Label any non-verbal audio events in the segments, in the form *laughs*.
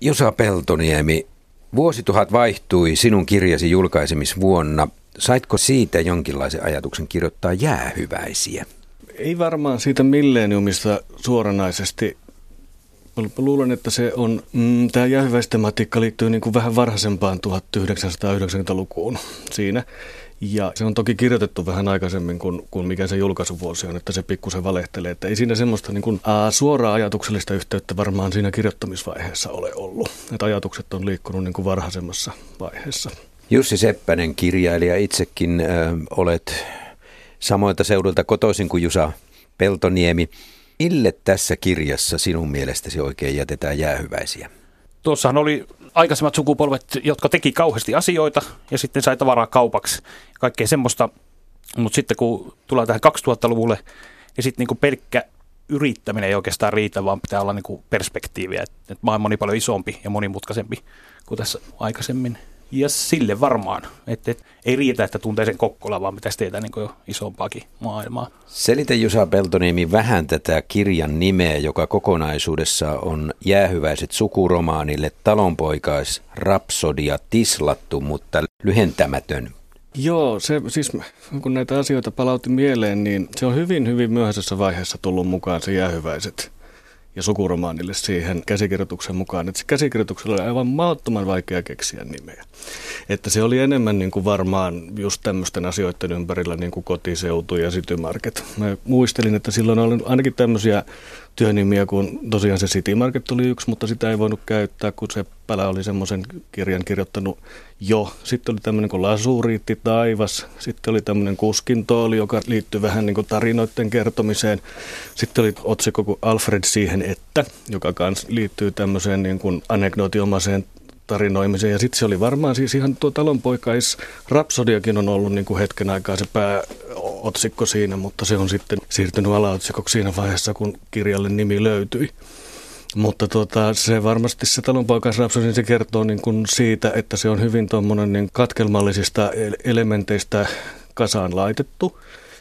Jusa Peltoniemi, vuosituhat vaihtui sinun kirjasi julkaisemisvuonna. Saitko siitä jonkinlaisen ajatuksen kirjoittaa jäähyväisiä? Ei varmaan siitä milleniumista suoranaisesti. Luulen, että se on, mm, tämä jäähyväistematiikka liittyy niin kuin vähän varhaisempaan 1990-lukuun siinä. Ja se on toki kirjoitettu vähän aikaisemmin kuin, kuin mikä se julkaisuvuosi on, että se pikkusen valehtelee. Että ei siinä semmoista niin kuin, ää, suoraa ajatuksellista yhteyttä varmaan siinä kirjoittamisvaiheessa ole ollut. Että ajatukset on liikkunut niin kuin varhaisemmassa vaiheessa. Jussi Seppänen, kirjailija, itsekin äh, olet samoilta seudulta kotoisin kuin Jusa Peltoniemi. Mille tässä kirjassa sinun mielestäsi oikein jätetään jäähyväisiä? Tuossahan oli aikaisemmat sukupolvet, jotka teki kauheasti asioita ja sitten sai tavaraa kaupaksi. Kaikkea semmoista. Mutta sitten kun tullaan tähän 2000-luvulle, niin sitten niinku pelkkä yrittäminen ei oikeastaan riitä, vaan pitää olla niinku perspektiiviä. Että maailma on niin paljon isompi ja monimutkaisempi kuin tässä aikaisemmin. Ja sille varmaan, että et, ei riitä, että tuntee sen Kokkola, vaan pitäisi tietää niin jo isompaakin maailmaa. Selitä Jusa Peltoniemi vähän tätä kirjan nimeä, joka kokonaisuudessa on jäähyväiset sukuromaanille talonpoikais rapsodia tislattu, mutta lyhentämätön. Joo, se, siis kun näitä asioita palautin mieleen, niin se on hyvin, hyvin myöhäisessä vaiheessa tullut mukaan se jäähyväiset ja sukuromaanille siihen käsikirjoituksen mukaan. Että se käsikirjoituksella oli aivan mahdottoman vaikea keksiä nimeä. Että se oli enemmän niin kuin varmaan just tämmöisten asioiden ympärillä niin kuin kotiseutu ja Citymarket. Mä muistelin, että silloin oli ainakin tämmöisiä työnimiä, kun tosiaan se City Market oli yksi, mutta sitä ei voinut käyttää, kun se Pälä oli semmoisen kirjan kirjoittanut jo. Sitten oli tämmöinen kuin Lasuriitti taivas, sitten oli tämmöinen kuskintooli, joka liittyy vähän niin kuin tarinoiden kertomiseen. Sitten oli otsikko kuin Alfred siihen että, joka kanssa liittyy tämmöiseen niin kuin anekdootiomaiseen tarinoimiseen. Ja sitten se oli varmaan siis ihan tuo talonpoikais Rapsodiakin on ollut niin kuin hetken aikaa se pääotsikko siinä, mutta se on sitten siirtynyt alaotsikoksi siinä vaiheessa, kun kirjalle nimi löytyi. Mutta tota, se varmasti se talonpoikas Rapsodi, se kertoo niin kuin siitä, että se on hyvin tuommoinen niin katkelmallisista elementeistä kasaan laitettu.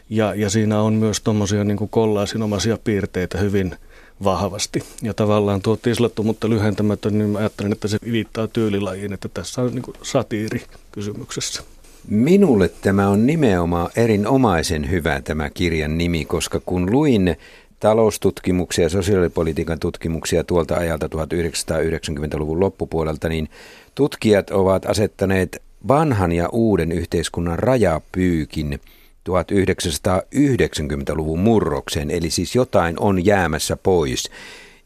Ja, ja siinä on myös tuommoisia niin kollaasinomaisia piirteitä hyvin – vahvasti. Ja tavallaan tuo tislattu, mutta lyhentämätön, niin mä ajattelen, että se viittaa tyylilajiin, että tässä on niin satiiri kysymyksessä. Minulle tämä on nimenomaan erinomaisen hyvä tämä kirjan nimi, koska kun luin taloustutkimuksia ja sosiaalipolitiikan tutkimuksia tuolta ajalta 1990-luvun loppupuolelta, niin tutkijat ovat asettaneet vanhan ja uuden yhteiskunnan rajapyykin – 1990-luvun murrokseen, eli siis jotain on jäämässä pois.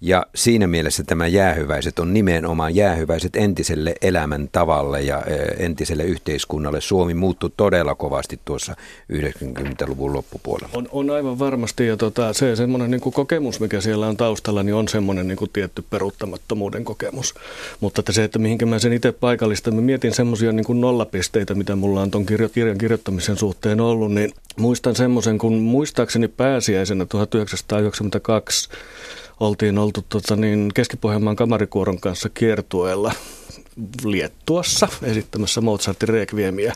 Ja siinä mielessä tämä jäähyväiset on nimenomaan jäähyväiset entiselle elämäntavalle ja entiselle yhteiskunnalle. Suomi muuttui todella kovasti tuossa 90-luvun loppupuolella. On, on aivan varmasti ja tota, se semmoinen niin kuin kokemus, mikä siellä on taustalla, niin on semmoinen niin kuin tietty peruuttamattomuuden kokemus. Mutta että se, että mihinkä mä sen itse paikallista, mä mietin semmoisia niin kuin nollapisteitä, mitä mulla on tuon kirjo, kirjan kirjoittamisen suhteen ollut, niin muistan semmoisen, kun muistaakseni pääsiäisenä 1992 oltiin oltu tota, niin Keski-Pohjanmaan kamarikuoron kanssa kiertueella Liettuassa esittämässä Mozartin rekviemiä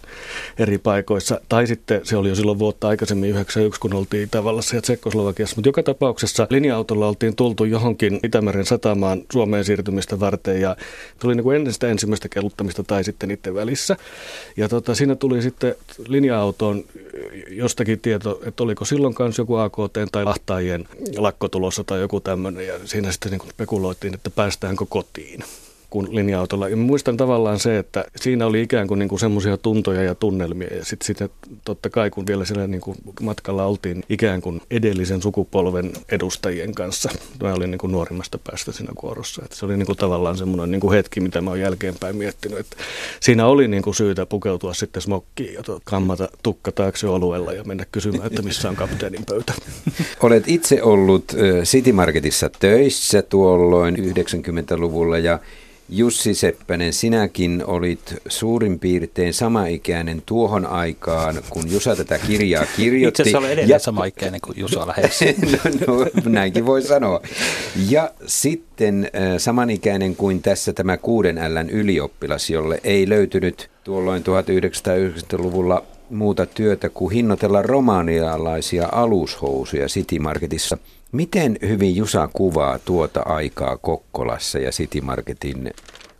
eri paikoissa. Tai sitten se oli jo silloin vuotta aikaisemmin 91, kun oltiin Itävallassa ja Tsekkoslovakiassa. Mutta joka tapauksessa linja-autolla oltiin tultu johonkin Itämeren satamaan Suomeen siirtymistä varten ja tuli niin kuin ennen sitä ensimmäistä kelluttamista tai sitten itse välissä. Ja tota, siinä tuli sitten linja-autoon jostakin tieto, että oliko silloin kanssa joku AKT tai lahtaajien lakko tulossa tai joku tämmöinen. Ja siinä sitten niin spekuloitiin, että päästäänkö kotiin kuin linja-autolla. Ja muistan tavallaan se, että siinä oli ikään kuin, niin kuin semmoisia tuntoja ja tunnelmia. Ja sitten sit, totta kai, kun vielä siellä niin kuin matkalla oltiin ikään kuin edellisen sukupolven edustajien kanssa. Mä olin niin kuin nuorimmasta päästä siinä kuorossa. Että se oli niin kuin tavallaan semmoinen niin kuin hetki, mitä mä oon jälkeenpäin miettinyt. Että siinä oli niin kuin syytä pukeutua sitten smokkiin ja kammata tukka taakse oluella ja mennä kysymään, että missä on kapteenin pöytä. *laughs* Olet itse ollut City Marketissa töissä tuolloin 90-luvulla ja Jussi Seppänen, sinäkin olit suurin piirtein samaikäinen tuohon aikaan, kun Jusa tätä kirjaa *laughs* kirjoitti. Itse asiassa oli edelleen ja... samaikäinen kuin Jusa lähes. *laughs* no, no, näinkin voi sanoa. Ja sitten äh, samanikäinen kuin tässä tämä kuuden Ln ylioppilas, jolle ei löytynyt tuolloin 1990-luvulla muuta työtä kuin hinnoitella romaanialaisia alushousuja City Marketissa. Miten hyvin Jusa kuvaa tuota aikaa Kokkolassa ja City Marketin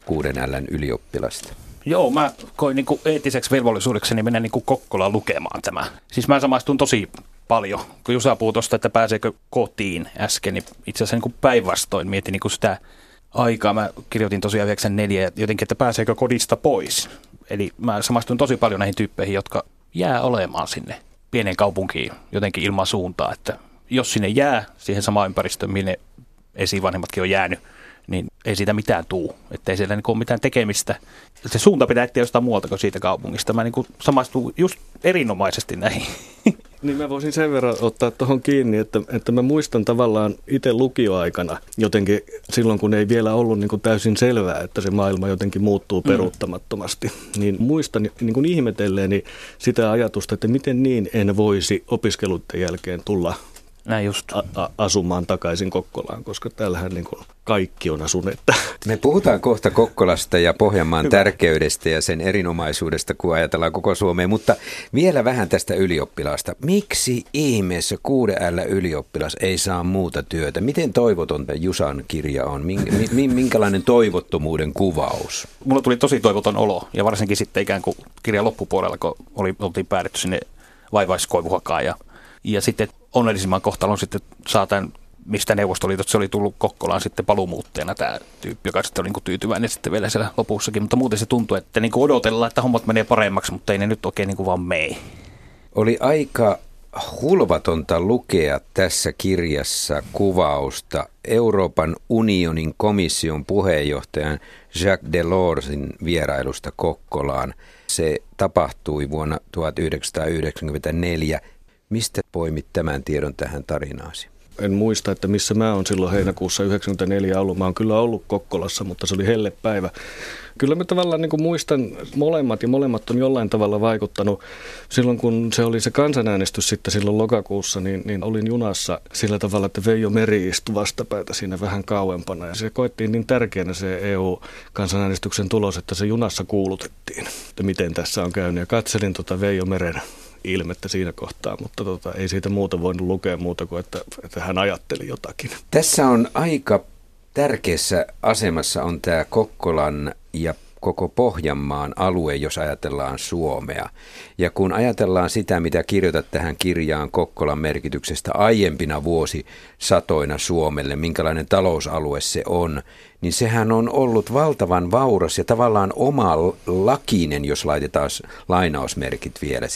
kuuden Ln ylioppilasta? Joo, mä koin niin kuin eettiseksi velvollisuudekseni mennä niin kuin Kokkolaan lukemaan tämä. Siis mä samaistun tosi paljon. Kun Jusa puhuu tuosta, että pääseekö kotiin äsken, niin itse asiassa niin päinvastoin mietin niin kuin sitä aikaa. Mä kirjoitin tosiaan 94 jotenkin, että pääseekö kodista pois. Eli mä samaistun tosi paljon näihin tyyppeihin, jotka jää olemaan sinne pieneen kaupunkiin jotenkin ilman suuntaa, että jos sinne jää siihen samaan ympäristöön, minne esivanhemmatkin on jäänyt, niin ei siitä mitään tuu. Että ei siellä niin ole mitään tekemistä. Se suunta pitää etsiä jostain muualta kuin siitä kaupungista. Mä niin samaistun just erinomaisesti näihin. *laughs* Niin mä voisin sen verran ottaa tuohon kiinni, että, että mä muistan tavallaan itse lukioaikana jotenkin silloin, kun ei vielä ollut niin kuin täysin selvää, että se maailma jotenkin muuttuu mm. peruuttamattomasti, mm. niin muistan niin kuin ihmetelleeni sitä ajatusta, että miten niin en voisi opiskeluiden jälkeen tulla näin just. A- a- asumaan takaisin Kokkolaan, koska täällähän niin kuin kaikki on asuneet. Me puhutaan kohta Kokkolasta ja Pohjanmaan Hyvä. tärkeydestä ja sen erinomaisuudesta, kun ajatellaan koko Suomea, mutta vielä vähän tästä ylioppilaasta. Miksi ihmeessä 6L ylioppilas ei saa muuta työtä? Miten toivotonta Jusan kirja on? Minkälainen toivottomuuden kuvaus? Mulla tuli tosi toivoton olo ja varsinkin sitten ikään kuin kirjan loppupuolella, kun oli, oltiin päädytty sinne vaivaiskoivuhakaan ja ja sitten onnellisimman kohtalon sitten saa tämän, mistä Neuvostoliitot se oli tullut Kokkolaan sitten palumuutteena tämä tyyppi, joka sitten oli niin tyytyväinen sitten vielä siellä lopussakin. Mutta muuten se tuntuu, että niin odotellaan, että hommat menee paremmaksi, mutta ei ne nyt oikein niin vaan mene. Oli aika hulvatonta lukea tässä kirjassa kuvausta Euroopan unionin komission puheenjohtajan Jacques Delorsin vierailusta Kokkolaan. Se tapahtui vuonna 1994 Mistä poimit tämän tiedon tähän tarinaasi? En muista, että missä mä oon silloin heinäkuussa 94 ollut. Mä oon kyllä ollut Kokkolassa, mutta se oli hellepäivä. Kyllä mä tavallaan niin muistan molemmat ja molemmat on jollain tavalla vaikuttanut. Silloin kun se oli se kansanäänestys sitten silloin lokakuussa, niin, niin olin junassa sillä tavalla, että Veijo Meri istui vastapäätä siinä vähän kauempana. Ja se koettiin niin tärkeänä se EU-kansanäänestyksen tulos, että se junassa kuulutettiin, että miten tässä on käynyt. Ja katselin tuota Veijo Meren ilmettä siinä kohtaa, mutta tota, ei siitä muuta voinut lukea muuta kuin, että, että hän ajatteli jotakin. Tässä on aika tärkeässä asemassa on tämä Kokkolan ja koko Pohjanmaan alue, jos ajatellaan Suomea. Ja kun ajatellaan sitä, mitä kirjoitat tähän kirjaan Kokkolan merkityksestä aiempina vuosisatoina Suomelle, minkälainen talousalue se on, niin sehän on ollut valtavan vauras ja tavallaan oma lakinen, jos laitetaan lainausmerkit vielä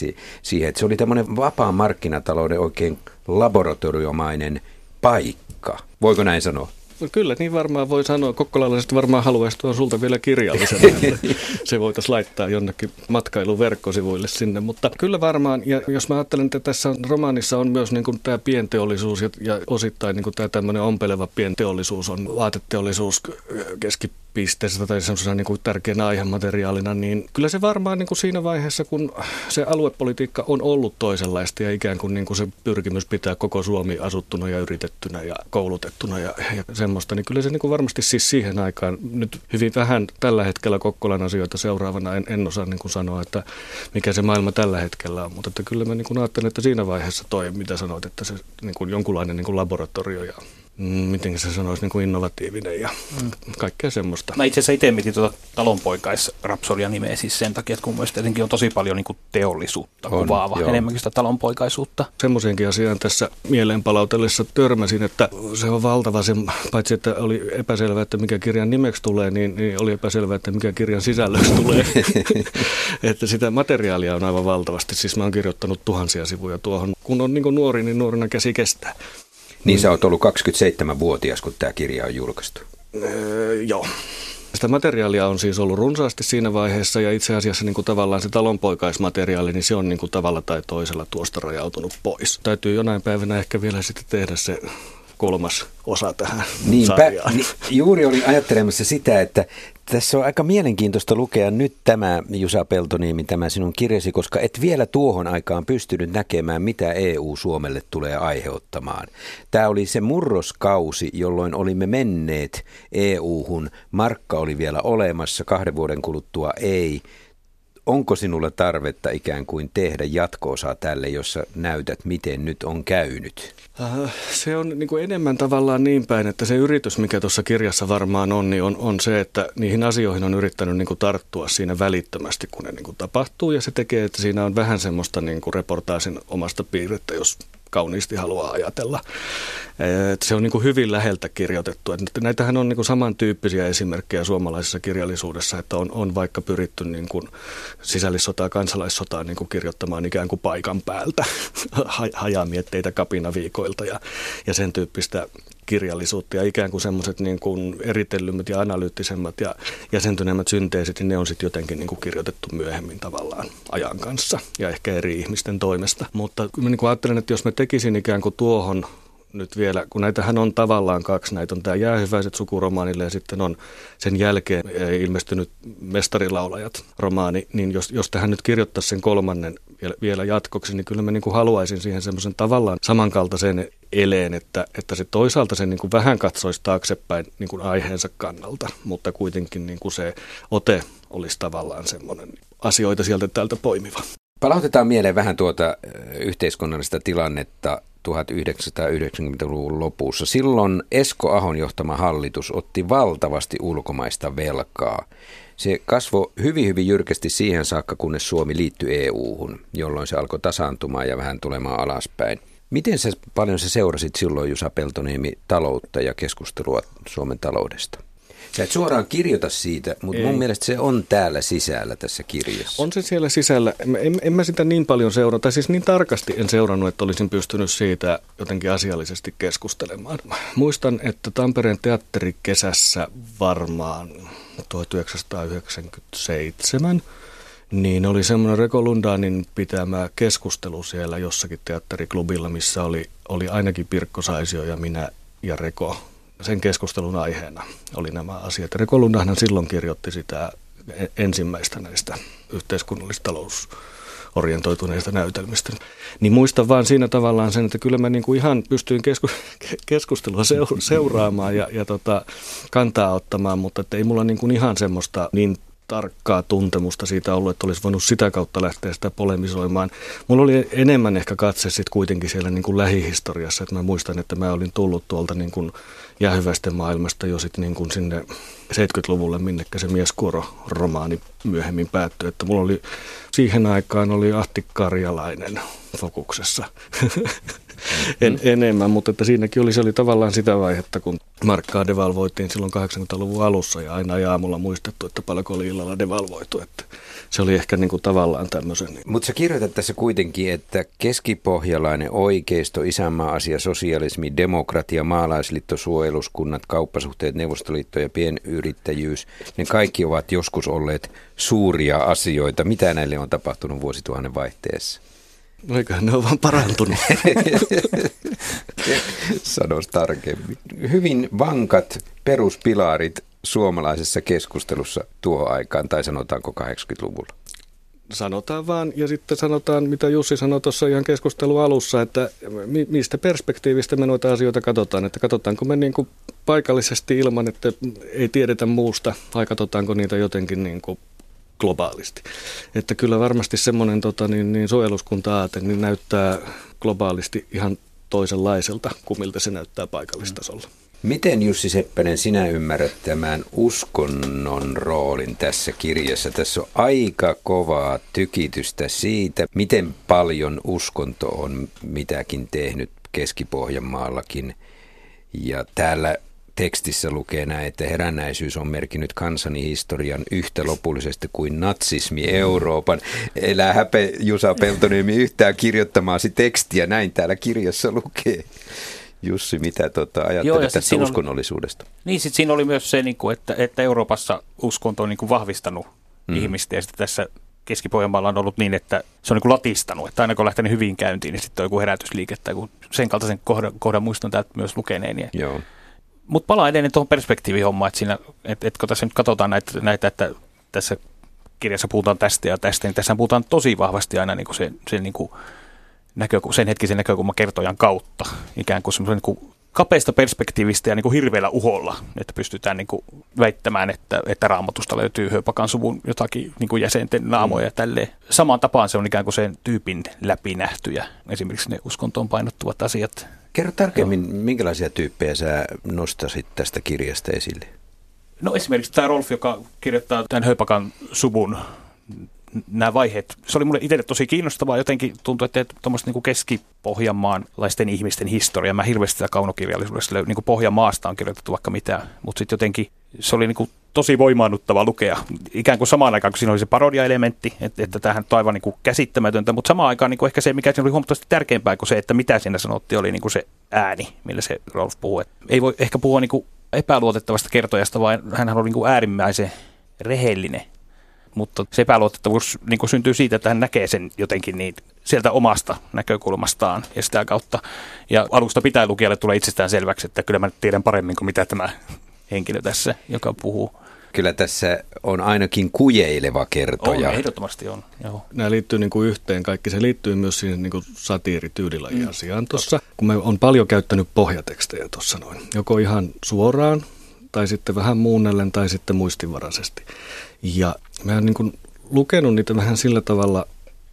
siihen. Että se oli tämmöinen vapaan markkinatalouden oikein laboratoriomainen paikka. Voiko näin sanoa? No kyllä, niin varmaan voi sanoa. Kokkolalaiset varmaan haluaisi tuon sulta vielä kirjallisena. *laughs* se voitaisiin laittaa jonnekin matkailuverkkosivuille sinne. Mutta kyllä varmaan, ja jos mä ajattelen, että tässä romaanissa on myös niin kuin tämä pienteollisuus ja, ja osittain niin kuin tämä tämmöinen ompeleva pienteollisuus on vaateteollisuus keski pisteessä tai semmoisena niin kuin tärkeänä aihemateriaalina, niin kyllä se varmaan niin kuin siinä vaiheessa, kun se aluepolitiikka on ollut toisenlaista ja ikään kuin, niin kuin se pyrkimys pitää koko Suomi asuttuna ja yritettynä ja koulutettuna ja, ja semmoista, niin kyllä se niin kuin varmasti siis siihen aikaan, nyt hyvin vähän tällä hetkellä Kokkolan asioita seuraavana, en, en osaa niin kuin sanoa, että mikä se maailma tällä hetkellä on, mutta että kyllä mä niin kuin ajattelen, että siinä vaiheessa toi, mitä sanoit, että se niin kuin jonkunlainen niin kuin laboratorio ja miten se sanoisi, niin kuin innovatiivinen ja mm. kaikkea semmoista. Mä itse asiassa itse mietin tuota talonpoikaisrapsodia nimeä siis sen takia, että kun mielestäni on tosi paljon niin kuin teollisuutta on, kuvaava, joo. enemmänkin sitä talonpoikaisuutta. Semmoisenkin asian tässä mieleenpalautellessa törmäsin, että se on valtava, se, paitsi että oli epäselvää, että mikä kirjan nimeksi tulee, niin, niin oli epäselvää, että mikä kirjan sisällöksi tulee. *laughs* että sitä materiaalia on aivan valtavasti, siis mä oon kirjoittanut tuhansia sivuja tuohon. Kun on niin nuori, niin nuorena käsi kestää. Niin sä oot ollut 27-vuotias, kun tämä kirja on julkaistu. Öö, joo. Sitä materiaalia on siis ollut runsaasti siinä vaiheessa ja itse asiassa niin kuin tavallaan se talonpoikaismateriaali, niin se on niin kuin tavalla tai toisella tuosta rajautunut pois. Täytyy jonain päivänä ehkä vielä sitten tehdä se kolmas osa tähän Niinpä, sarjaan. Niin, juuri olin ajattelemassa sitä, että tässä on aika mielenkiintoista lukea nyt tämä Jusa Peltoniemi, tämä sinun kirjasi, koska et vielä tuohon aikaan pystynyt näkemään, mitä EU Suomelle tulee aiheuttamaan. Tämä oli se murroskausi, jolloin olimme menneet EU-hun. Markka oli vielä olemassa, kahden vuoden kuluttua ei onko sinulla tarvetta ikään kuin tehdä jatko-osaa tälle, jossa näytät, miten nyt on käynyt? Äh, se on niin kuin enemmän tavallaan niin päin, että se yritys, mikä tuossa kirjassa varmaan on, niin on, on se, että niihin asioihin on yrittänyt niin kuin tarttua siinä välittömästi, kun ne niin kuin tapahtuu. Ja se tekee, että siinä on vähän semmoista niin kuin reportaasin omasta piirrettä, jos kauniisti haluaa ajatella. Että se on niin kuin hyvin läheltä kirjoitettu. Että näitähän on niin kuin samantyyppisiä esimerkkejä suomalaisessa kirjallisuudessa, että on, on vaikka pyritty niin kuin sisällissotaa, kansalaissotaa niin kuin kirjoittamaan ikään kuin paikan päältä *laughs* hajamietteitä kapinaviikoilta ja, ja sen tyyppistä kirjallisuutta ja ikään kuin semmoiset niin kuin ja analyyttisemmat ja jäsentyneemmät synteesit, niin ne on sitten jotenkin niin kuin kirjoitettu myöhemmin tavallaan ajan kanssa ja ehkä eri ihmisten toimesta. Mutta niin kuin ajattelen, että jos mä tekisin ikään kuin tuohon nyt vielä, kun näitähän on tavallaan kaksi, näitä on tämä Jäähyväiset sukuromaanille ja sitten on sen jälkeen eh, ilmestynyt Mestarilaulajat romaani, niin jos, jos tähän nyt kirjoittaisi sen kolmannen vielä, jatkoksi, niin kyllä mä niin kuin haluaisin siihen semmoisen tavallaan samankaltaisen eleen, että, että se toisaalta se niin kuin vähän katsoisi taaksepäin niin kuin aiheensa kannalta, mutta kuitenkin niin kuin se ote olisi tavallaan semmoinen asioita sieltä täältä poimiva. Palautetaan mieleen vähän tuota yhteiskunnallista tilannetta 1990-luvun lopussa. Silloin Esko Ahon johtama hallitus otti valtavasti ulkomaista velkaa. Se kasvoi hyvin, hyvin jyrkästi siihen saakka, kunnes Suomi liittyi EU-hun, jolloin se alkoi tasaantumaan ja vähän tulemaan alaspäin. Miten sä, paljon sä seurasit silloin, Jusa Peltoniemi, taloutta ja keskustelua Suomen taloudesta? Sä et suoraan kirjoita siitä, mutta Ei. mun mielestä se on täällä sisällä tässä kirjassa. On se siellä sisällä. En, en mä sitä niin paljon seurata, siis niin tarkasti en seurannut, että olisin pystynyt siitä jotenkin asiallisesti keskustelemaan. Muistan, että Tampereen teatterikesässä varmaan 1997 niin oli semmoinen Reko Lundanin pitämä keskustelu siellä jossakin teatteriklubilla, missä oli, oli ainakin Pirkko Saisio ja minä ja Reko sen keskustelun aiheena oli nämä asiat. Reko Lundahan silloin kirjoitti sitä ensimmäistä näistä yhteiskunnallistalous orientoituneista näytelmistä. Niin muistan vaan siinä tavallaan sen, että kyllä mä niin kuin ihan pystyin kesku, keskustelua seuraamaan ja, ja tota, kantaa ottamaan, mutta että ei mulla niin kuin ihan semmoista niin tarkkaa tuntemusta siitä ollut, että olisi voinut sitä kautta lähteä sitä polemisoimaan. Mulla oli enemmän ehkä katse sitten kuitenkin siellä niin kuin lähihistoriassa, että mä muistan, että mä olin tullut tuolta niin kuin jäähyväisten maailmasta jo sitten niin kuin sinne 70-luvulle, minnekä se mieskuoro-romaani myöhemmin päättyi. Että mulla oli siihen aikaan oli Ahti Karjalainen fokuksessa *laughs* en, enemmän, mutta että siinäkin oli, se oli tavallaan sitä vaihetta, kun markkaa devalvoitiin silloin 80-luvun alussa ja aina aamulla muistettu, että paljonko oli illalla devalvoitu. Että se oli ehkä niin kuin tavallaan tämmöisen. Niin. Mutta sä kirjoitat tässä kuitenkin, että keskipohjalainen oikeisto, isänmaa-asia, sosialismi, demokratia, maalaisliitto, suojeluskunnat, kauppasuhteet, neuvostoliitto ja pienyrittäjyys, ne kaikki ovat joskus olleet suuria asioita. Mitä näille on tapahtunut vuosituhannen vaihteessa? Eiköhän ne ole vaan parantunut. *laughs* Sanois tarkemmin. Hyvin vankat peruspilarit suomalaisessa keskustelussa tuo aikaan, tai sanotaanko 80-luvulla? Sanotaan vaan, ja sitten sanotaan, mitä Jussi sanoi tuossa ihan keskustelun alussa, että mistä perspektiivistä me noita asioita katsotaan. Että katsotaanko me niin kuin paikallisesti ilman, että ei tiedetä muusta, vai katsotaanko niitä jotenkin niin kuin globaalisti. Että kyllä varmasti semmoinen tota, niin, niin suojeluskunta-aate niin näyttää globaalisti ihan toisenlaiselta kuin miltä se näyttää paikallistasolla. Miten Jussi Seppänen sinä ymmärrät tämän uskonnon roolin tässä kirjassa? Tässä on aika kovaa tykitystä siitä, miten paljon uskonto on mitäkin tehnyt Keski-Pohjanmaallakin. Ja täällä tekstissä lukee näin, että herännäisyys on merkinnyt kansani historian yhtä lopullisesti kuin natsismi Euroopan. Elää häpe Jusa Peltoniemi yhtään kirjoittamaasi tekstiä, näin täällä kirjassa lukee. Jussi, mitä tota, ajattelet Joo, tästä uskonnollisuudesta? Oli, niin, sitten siinä oli myös se, niin kuin, että, että Euroopassa uskonto on niin kuin vahvistanut mm. ihmistä ja sitten tässä Keski-Pohjanmaalla on ollut niin, että se on niin kuin latistanut, että aina kun on lähtenyt hyvin käyntiin, niin sitten on joku herätysliike tai sen kaltaisen kohdan, kohdan muiston täältä myös lukeneeni. Joo. Mutta palaa edelleen tuohon perspektiivihommaan, että, siinä, että, että kun tässä nyt katsotaan näitä, näitä, että tässä kirjassa puhutaan tästä ja tästä, niin tässä puhutaan tosi vahvasti aina niin kuin se, se niin kuin näkö, sen hetkisen näkökulman kertojan kautta, ikään kuin semmoisen niin kapeasta perspektiivistä ja niin kuin hirveällä uholla, että pystytään niin kuin väittämään, että, että raamatusta löytyy Höpakan suvun jotakin niin kuin jäsenten naamoja mm. tälleen. Samaan tapaan se on ikään kuin sen tyypin läpinähtyjä, esimerkiksi ne uskontoon painottuvat asiat. Kerro tarkemmin, no. minkälaisia tyyppejä sä nostasit tästä kirjasta esille? No esimerkiksi tämä Rolf, joka kirjoittaa tämän Höpakan suvun nämä vaiheet. Se oli mulle itselle tosi kiinnostavaa. Jotenkin tuntui, että tuommoista niin keski-Pohjanmaalaisten ihmisten historia. Mä hirveästi sitä kaunokirjallisuudessa niin kuin Pohjanmaasta on kirjoitettu vaikka mitä, mutta sitten jotenkin se oli niin kuin tosi voimaannuttava lukea. Ikään kuin samaan aikaan, kun siinä oli se parodia-elementti, että, että tämähän on aivan niin kuin käsittämätöntä, mutta samaan aikaan niin kuin ehkä se, mikä siinä oli huomattavasti tärkeämpää kuin se, että mitä siinä sanottiin, oli niin kuin se ääni, millä se Rolf puhuu. Et ei voi ehkä puhua niin kuin epäluotettavasta kertojasta, vaan hän oli niin kuin äärimmäisen rehellinen mutta se epäluotettavuus niin kuin syntyy siitä, että hän näkee sen jotenkin niin sieltä omasta näkökulmastaan ja sitä kautta. Ja alusta pitää lukijalle tulee itsestään selväksi, että kyllä mä tiedän paremmin kuin mitä tämä henkilö tässä, joka puhuu. Kyllä tässä on ainakin kujeileva kertoja. On, ehdottomasti on. Joo. Nämä liittyy niin kuin yhteen kaikki. Se liittyy myös siihen niin kuin satiirityylilaji-asiaan mm. tuossa. Kun mä on paljon käyttänyt pohjatekstejä tuossa noin. Joko ihan suoraan tai sitten vähän muunnellen tai sitten muistinvaraisesti. Ja mä oon niin lukenut niitä vähän sillä tavalla,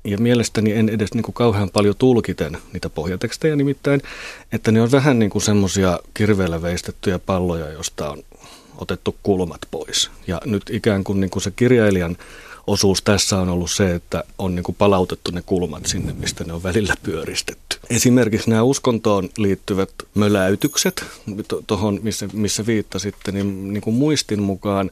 ja mielestäni en edes niin kuin kauhean paljon tulkiten niitä pohjatekstejä nimittäin, että ne on vähän niin kuin semmoisia kirveellä veistettyjä palloja, josta on otettu kulmat pois. Ja nyt ikään kuin, niin kuin se kirjailijan osuus tässä on ollut se, että on niin kuin palautettu ne kulmat sinne, mistä ne on välillä pyöristetty. Esimerkiksi nämä uskontoon liittyvät möläytykset, tuohon missä, missä viittasitte, niin, niin kuin muistin mukaan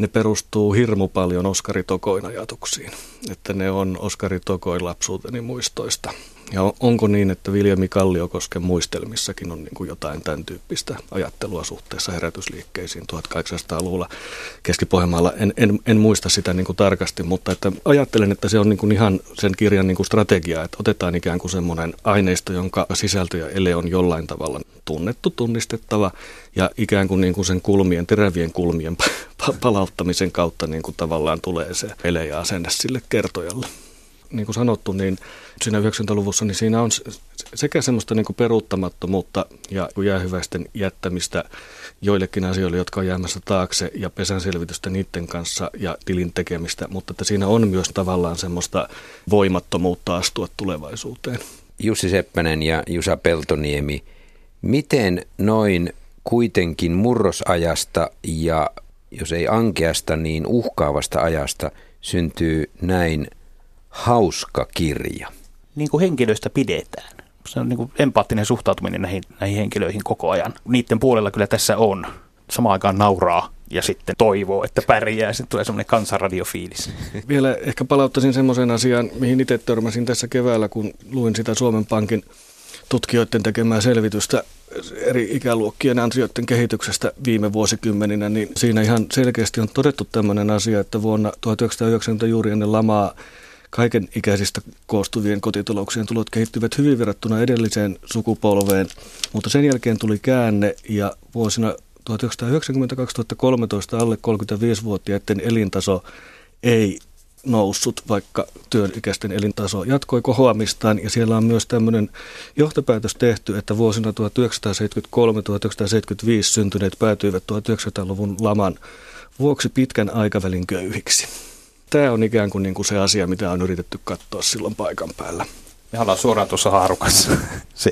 ne perustuu hirmu paljon Oskari Tokoin ajatuksiin. Että ne on Oskari Tokoin lapsuuteni muistoista. Ja onko niin, että Viljami Kalliokosken muistelmissakin on niin kuin jotain tämän tyyppistä ajattelua suhteessa herätysliikkeisiin 1800-luvulla Keski-Pohjanmaalla? En, en, en muista sitä niin kuin tarkasti, mutta että ajattelen, että se on niin kuin ihan sen kirjan niin kuin strategia, että otetaan ikään kuin semmoinen aineisto, jonka sisältö ja ele on jollain tavalla tunnettu, tunnistettava ja ikään kuin, niin kuin sen kulmien, terävien kulmien palauttamisen kautta niin kuin tavallaan tulee se ele ja asenne sille kertojalle niin kuin sanottu, niin siinä 90-luvussa niin siinä on sekä semmoista niin kuin peruuttamattomuutta ja jäähyväisten jättämistä joillekin asioille, jotka on jäämässä taakse ja pesän selvitystä niiden kanssa ja tilin tekemistä, mutta että siinä on myös tavallaan semmoista voimattomuutta astua tulevaisuuteen. Jussi Seppänen ja Jusa Peltoniemi, miten noin kuitenkin murrosajasta ja jos ei ankeasta, niin uhkaavasta ajasta syntyy näin hauska kirja? Niin kuin henkilöistä pidetään. Se on niin kuin empaattinen suhtautuminen näihin, näihin henkilöihin koko ajan. Niiden puolella kyllä tässä on. Samaan aikaan nauraa ja sitten toivoo, että pärjää. Sitten tulee semmoinen kansanradiofiilis. *laughs* Vielä ehkä palauttaisin semmoisen asian, mihin itse törmäsin tässä keväällä, kun luin sitä Suomen Pankin tutkijoiden tekemää selvitystä eri ikäluokkien ansioiden kehityksestä viime vuosikymmeninä, niin siinä ihan selkeästi on todettu tämmöinen asia, että vuonna 1990 juuri ennen lamaa kaiken ikäisistä koostuvien kotitalouksien tulot kehittyvät hyvin verrattuna edelliseen sukupolveen, mutta sen jälkeen tuli käänne ja vuosina 1990-2013 alle 35-vuotiaiden elintaso ei noussut, vaikka työikäisten elintaso jatkoi kohoamistaan. Ja siellä on myös tämmöinen johtopäätös tehty, että vuosina 1973-1975 syntyneet päätyivät 1900-luvun laman vuoksi pitkän aikavälin köyhiksi tämä on ikään kuin, niin kuin se asia, mitä on yritetty katsoa silloin paikan päällä. Me ollaan suoraan tuossa haarukassa *laughs*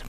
7.35.